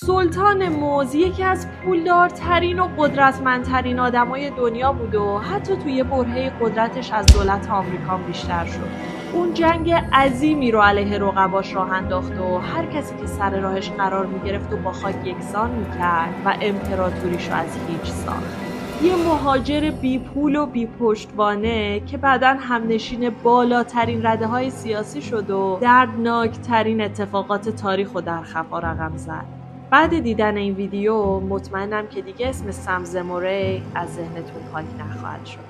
سلطان موز یکی از پولدارترین و قدرتمندترین آدمای دنیا بود و حتی توی برهه قدرتش از دولت آمریکا بیشتر شد. اون جنگ عظیمی رو علیه رقباش راه انداخت و هر کسی که سر راهش قرار می‌گرفت و با خاک یکسان می‌کرد و امپراتوریش رو از هیچ ساخت. یه مهاجر بی پول و بی پشتوانه که بعدا همنشین بالاترین رده های سیاسی شد و دردناکترین اتفاقات تاریخ و در خفا رقم زد. بعد دیدن این ویدیو مطمئنم که دیگه اسم سمزموری از ذهنتون پاک نخواهد شد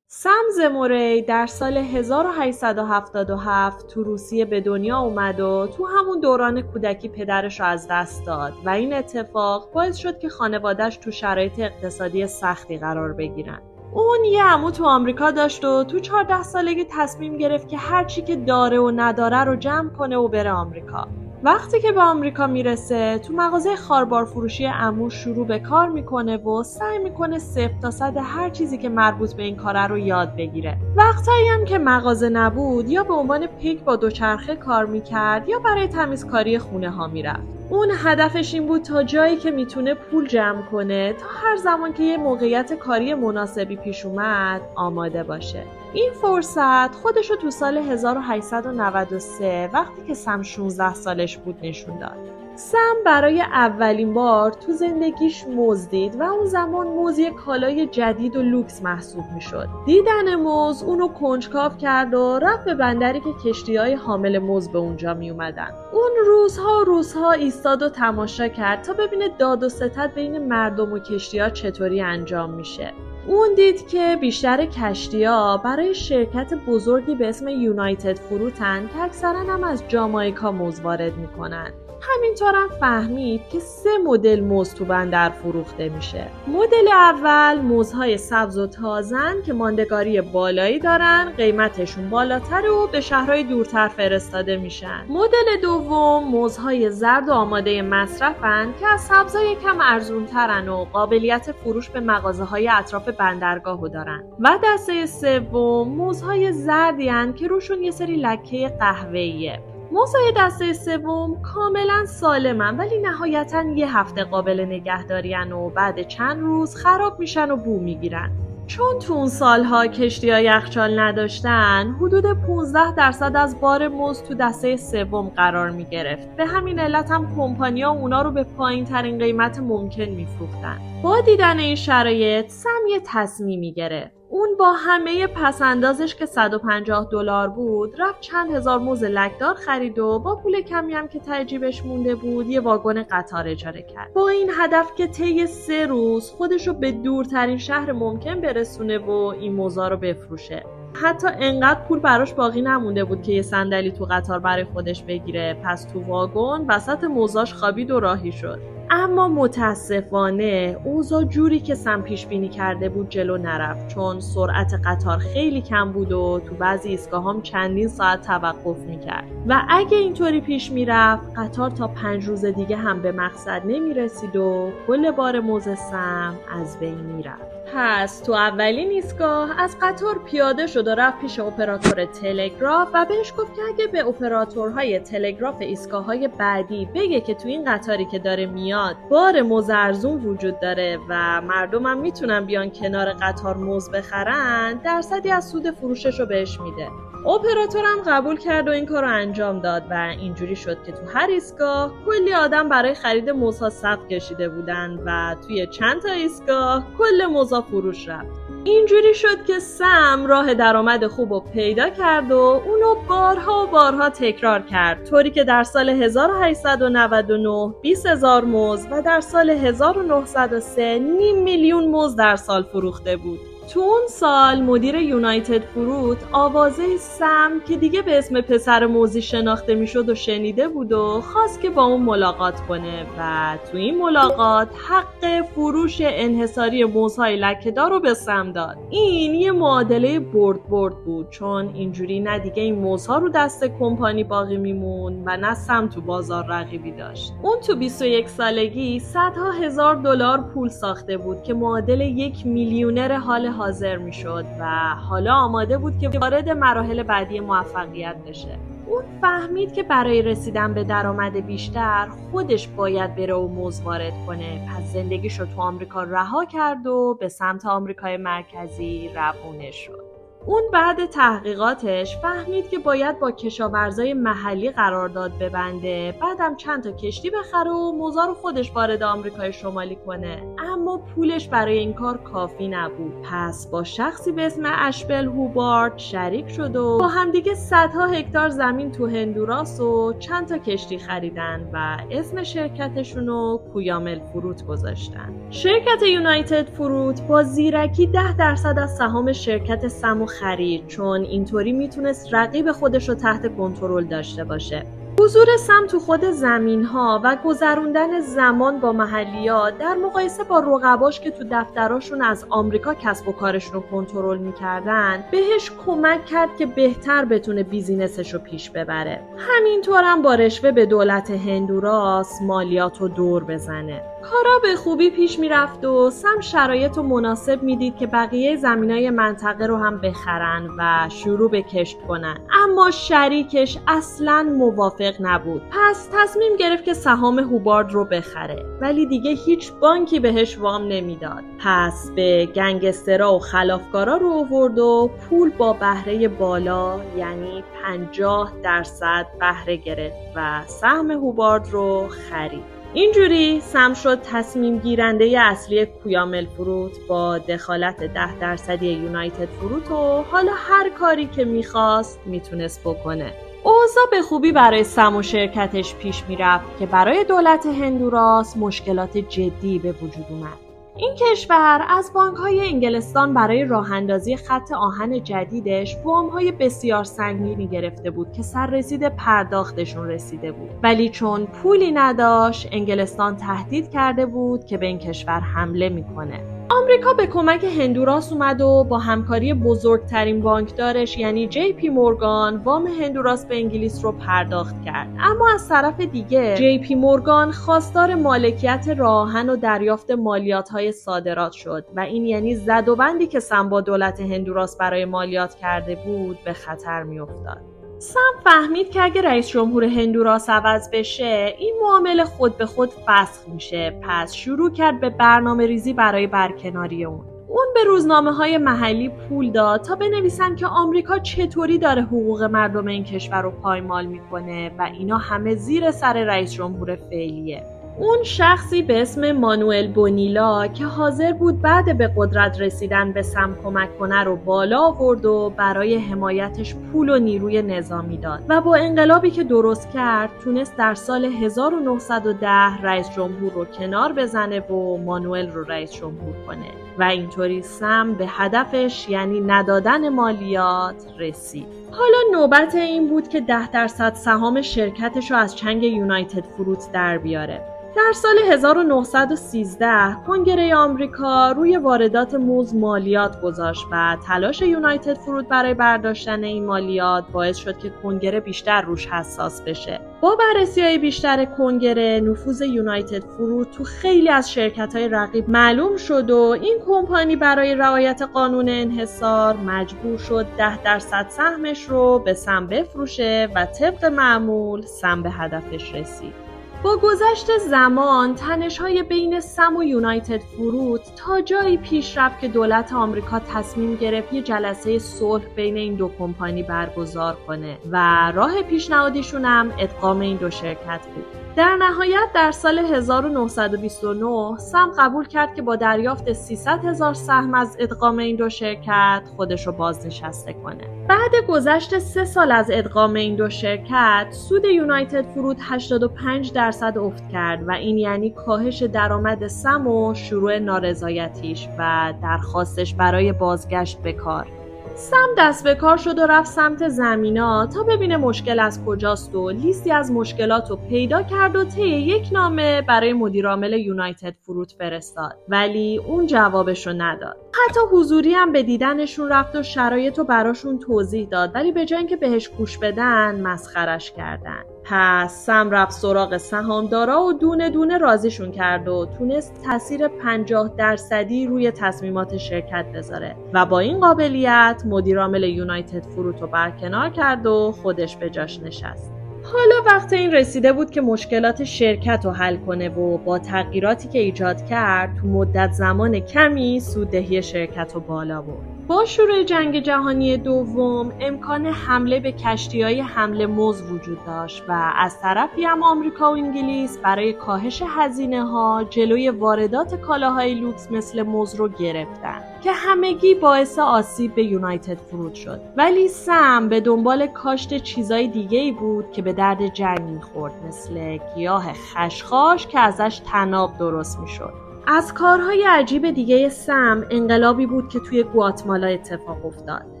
سمز موری در سال 1877 تو روسیه به دنیا اومد و تو همون دوران کودکی پدرش رو از دست داد و این اتفاق باعث شد که خانوادهش تو شرایط اقتصادی سختی قرار بگیرن. اون یه عمو تو آمریکا داشت و تو 14 سالگی تصمیم گرفت که هرچی که داره و نداره رو جمع کنه و بره آمریکا. وقتی که به آمریکا می‌رسه تو مغازه خاربار فروشی امو شروع به کار می‌کنه و سعی می‌کنه صفر تا صد هر چیزی که مربوط به این کاره رو یاد بگیره وقتایی هم که مغازه نبود یا به عنوان پیک با دوچرخه کار می‌کرد یا برای تمیزکاری خونه ها می‌رفت اون هدفش این بود تا جایی که می‌تونه پول جمع کنه تا هر زمان که یه موقعیت کاری مناسبی پیش اومد آماده باشه این فرصت خودشو تو سال 1893 وقتی که سم 16 سالش بود نشون داد. سم برای اولین بار تو زندگیش مزدید و اون زمان موز یه کالای جدید و لوکس محسوب می‌شد. دیدن موز اونو کنجکاو کرد و رفت به بندری که کشتی های حامل موز به اونجا می اومدن. اون روزها روزها ایستاد و تماشا کرد تا ببینه داد و ستد بین مردم و کشتی ها چطوری انجام میشه. اون دید که بیشتر کشتی ها برای شرکت بزرگی به اسم یونایتد فروتن که اکثرا هم از جامایکا موز وارد می‌کنن همینطورم فهمید که سه مدل موز تو بندر فروخته میشه. مدل اول موزهای سبز و تازن که ماندگاری بالایی دارن قیمتشون بالاتر و به شهرهای دورتر فرستاده میشن. مدل دوم موزهای زرد و آماده مصرفن که از سبزای کم ارزونترن و قابلیت فروش به مغازه های اطراف بندرگاهو دارن. و دسته سوم موزهای زردی که روشون یه سری لکه قهوه‌ایه. موزای دسته سوم کاملا سالمن ولی نهایتا یه هفته قابل نگهدارین و بعد چند روز خراب میشن و بو می‌گیرن. چون تو اون سالها کشتی ها یخچال نداشتن حدود 15 درصد از بار موز تو دسته سوم قرار می گرفت به همین علت هم کمپانیا اونا رو به پایین ترین قیمت ممکن میفروختن. با دیدن این شرایط سم یه تصمیمی گرفت. اون با همه پسندازش که 150 دلار بود رفت چند هزار موز لکدار خرید و با پول کمی هم که تجیبش مونده بود یه واگن قطار اجاره کرد. با این هدف که طی سه روز خودش رو به دورترین شهر ممکن برسونه و این موزا رو بفروشه. حتی انقدر پول براش باقی نمونده بود که یه صندلی تو قطار برای خودش بگیره. پس تو واگن وسط موزاش خوابید و راهی شد. اما متاسفانه اوضاع جوری که سم پیش بینی کرده بود جلو نرفت. چون سرعت قطار خیلی کم بود و تو بعضی ایستگاه هم چندین ساعت توقف می‌کرد. و اگه اینطوری پیش می‌رفت قطار تا پنج روز دیگه هم به مقصد نمی‌رسید و کل بار موز سم از بین می‌رفت. پس تو اولین ایستگاه از قطار پیاده شد و رفت پیش اپراتور تلگراف و بهش گفت که اگه به اپراتورهای تلگراف ایستگاه های بعدی بگه که تو این قطاری که داره میاد بار موز وجود داره و مردمم می‌تونن بیان کنار قطار موز بخرن درصدی از سود فروشش رو بهش میده. اپراتورم قبول کرد و این کار رو انجام داد و اینجوری شد که تو هر ایستگاه کلی آدم برای خرید موزها صف کشیده بودن و توی چند تا ایستگاه کل موزا فروش رفت. اینجوری شد که سم راه درآمد خوب رو پیدا کرد و اونو بارها و بارها تکرار کرد. طوری که در سال 1899 20 هزار موز و در سال 1903 نیم میلیون موز در سال فروخته بود. تو اون سال مدیر یونایتد فروت آوازه سم که دیگه به اسم پسر موزی شناخته می‌شد و شنیده بود و خواست که با اون ملاقات کنه و تو این ملاقات حق فروش انحصاری موزهای لکهدار رو به سم داد. این یه معادله برد برد بود چون اینجوری نه دیگه این موزها رو دست کمپانی باقی میمون و نه سم تو بازار رقیبی داشت. اون تو 21 سالگی صدها هزار دلار پول ساخته بود که معادل یک میلیونر حال حاضر می شد و حالا آماده بود که وارد مراحل بعدی موفقیت بشه. اون فهمید که برای رسیدن به درآمد بیشتر خودش باید بره و موز وارد کنه. پس زندگیش رو تو آمریکا رها کرد و به سمت آمریکای مرکزی روونه شد. اون بعد تحقیقاتش فهمید که باید با کشاورزای محلی قرارداد ببنده بعدم چند تا کشتی بخره و موزا رو خودش وارد آمریکای شمالی کنه. اما پولش برای این کار کافی نبود. پس با شخصی به اسم اشبل هوبارد شریک شد و با همدیگه صدها هکتار زمین تو هندوراس و چند تا کشتی خریدن و اسم شرکتشون رو کویامل فروت گذاشتن. شرکت یونایتد فروت با زیرکی ده درصد از سهام شرکت سمو خرید چون اینطوری می‌تونست رقیب خودش رو تحت کنترل داشته باشه. حضور سم تو خود زمین ها و گذروندن زمان با محلیات در مقایسه با رقباش که تو دفتراشون از آمریکا کسب و کارشون رو کنترل می‌کردن بهش کمک کرد که بهتر بتونه بیزینسش رو پیش ببره. همینطورم با رشوه به دولت هندوراس مالیات رو دور بزنه. کارا به خوبی پیش می‌رفت و سم شرایط رو مناسب می‌دید که بقیه زمینای منطقه رو هم بخرن و شروع به کشت کنن. اما شریکش اصلا موافق نبود. پس تصمیم گرفت که سهام هوبارد رو بخره ولی دیگه هیچ بانکی بهش وام نمی‌داد. پس به گنگسترا و خلافکارا رو آورد و پول با بهره بالا یعنی 50 درصد بهره گرفت و سهم هوبارد رو خرید. اینجوری سم شد تصمیم گیرنده اصلی کویامل فروت با دخالت ده درصدی یونایتد فروت و حالا هر کاری که می‌خواست می‌تونست بکنه. اوضاع به خوبی برای سم و شرکتش پیش می‌رفت که برای دولت هندوراس مشکلات جدی به وجود اومد. این کشور از بانک های انگلستان برای راه اندازی خط آهن جدیدش وام های بسیار سنگینی گرفته بود که سر رسید پرداختشون رسیده بود. ولی چون پولی نداشت انگلستان تهدید کرده بود که به این کشور حمله می‌کنه. آمریکا به کمک هندوراس اومد و با همکاری بزرگترین بانکدارش یعنی جی پی مورگان وام هندوراس به انگلیس رو پرداخت کرد. اما از طرف دیگه جی پی مورگان خواستار مالکیت راه‌آهن و دریافت مالیات های صادرات شد و این یعنی زد و بندی که سم با دولت هندوراس برای مالیات کرده بود به خطر میافتاد. سم فهمید که اگه رئیس جمهور هندوراس عوض بشه این معامله خود به خود فسخ میشه. پس شروع کرد به برنامه ریزی برای برکناری اون. اون به روزنامه های محلی پول داد تا بنویسن که آمریکا چطوری داره حقوق مردم این کشور رو پایمال می‌کنه و اینا همه زیر سر رئیس جمهور فعلیه. اون شخصی به اسم مانوئل بونیلا که حاضر بود بعد به قدرت رسیدن به سم کمک کنه رو بالا آورد و برای حمایتش پول و نیروی نظامی داد و با انقلابی که درست کرد تونست در سال 1910 رئیس جمهور رو کنار بزنه و مانوئل رو رئیس جمهور کنه و اینطوری سم به هدفش یعنی ندادن مالیات رسید. حالا نوبت این بود که ده درصد سهام شرکتش رو از چنگ یونایتد فروت در بیاره. در سال 1913 کنگره آمریکا روی واردات موز مالیات گذاشت و تلاش یونایتد فروت برای برداشتن این مالیات باعث شد که کنگره بیشتر روش حساس بشه. با بررسی های بیشتر کنگره نفوذ یونایتد فروت تو خیلی از شرکت های رقیب معلوم شد و این کمپانی برای رعایت قانون انحصار مجبور شد 10 درصد سهمش رو به سم بفروشه و طبق معمول سم به هدفش رسید. با گذشت زمان تنش های بین سم و یونایتد فروت تا جایی پیش رفت که دولت آمریکا تصمیم گرفت یه جلسه صلح بین این دو کمپانی برگزار کنه و راه پیشنهادیشون هم ادغام این دو شرکت بود در نهایت در سال 1929 سم قبول کرد که با دریافت 300 هزار سهم از ادغام این دو شرکت خودش رو بازنشسته کنه. بعد گذشت سه سال از ادغام این دو شرکت سود یونایتد فروت 85 درصد افت کرد و این یعنی کاهش درآمد سم و شروع نارضایتیش و درخواستش برای بازگشت به کار. سم دست به کار شد و رفت سمت زمینا تا ببینه مشکل از کجاست و لیستی از مشکلات رو پیدا کرد و طی یک نامه برای مدیرعامل یونایتد فروت فرستاد. ولی اون جوابش رو نداد. حتی حضوری هم به دیدنشون رفت و شرایط رو براشون توضیح داد ولی به جای اینکه بهش گوش بدن مسخرش کردن. پس سم رفت سراغ سهامدارا و دونه دونه رازیشون کرد و تونست تاثیر 50 درصدی روی تصمیمات شرکت بذاره و با این قابلیت مدیرعامل یونایتد فروت رو برکنار کرد و خودش به جاش نشست. حالا وقت این رسیده بود که مشکلات شرکت رو حل کنه و با تغییراتی که ایجاد کرد تو مدت زمان کمی سوددهی شرکت رو بالا برد. با شروع جنگ جهانی دوم امکان حمله به کشتی های حمله موز وجود داشت و از طرفی هم آمریکا و انگلیس برای کاهش هزینه ها جلوی واردات کالاهای لوکس مثل موز رو گرفتن که همگی باعث آسیب به یونایتد فرود شد. ولی سم به دنبال کاشت چیزای دیگه ای بود که به درد جنگ می‌خورد مثل گیاه خشخاش که ازش تناب درست می‌شد. از کارهای عجیب دیگه سم انقلابی بود که توی گواتمالا اتفاق افتاد.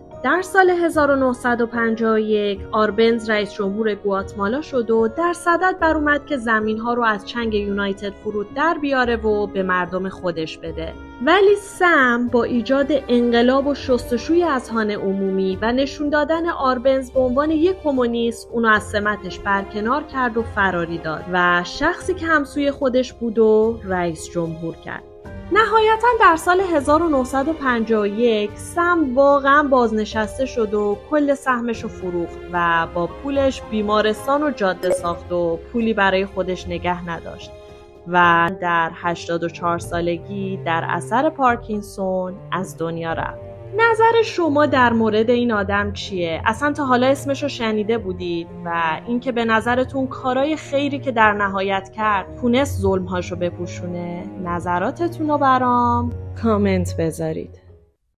در سال 1951 آربنز رئیس جمهور گواتمالا شد و در صدد بر اومد که زمین ها رو از چنگ یونایتد فرود در بیاره و به مردم خودش بده. ولی سم با ایجاد انقلاب و شستشوی اذهان عمومی و نشون دادن آربنز به عنوان یک کمونیست اونو از سمتش برکنار کرد و فراری داد و شخصی که همسوی خودش بود و رئیس جمهور کرد. نهایتا در سال 1951 سم واقعا بازنشسته شد و کل سهمش رو فروخت و با پولش بیمارستان و جاده ساخت و پولی برای خودش نگه نداشت و در 84 سالگی در اثر پارکینسون از دنیا رفت. نظر شما در مورد این آدم چیه؟ اصلا تا حالا اسمش رو شنیده بودید و اینکه به نظرتون کارای خیری که در نهایت کرد تونست ظلمهاشو بپوشونه نظراتتون رو برام کامنت بذارید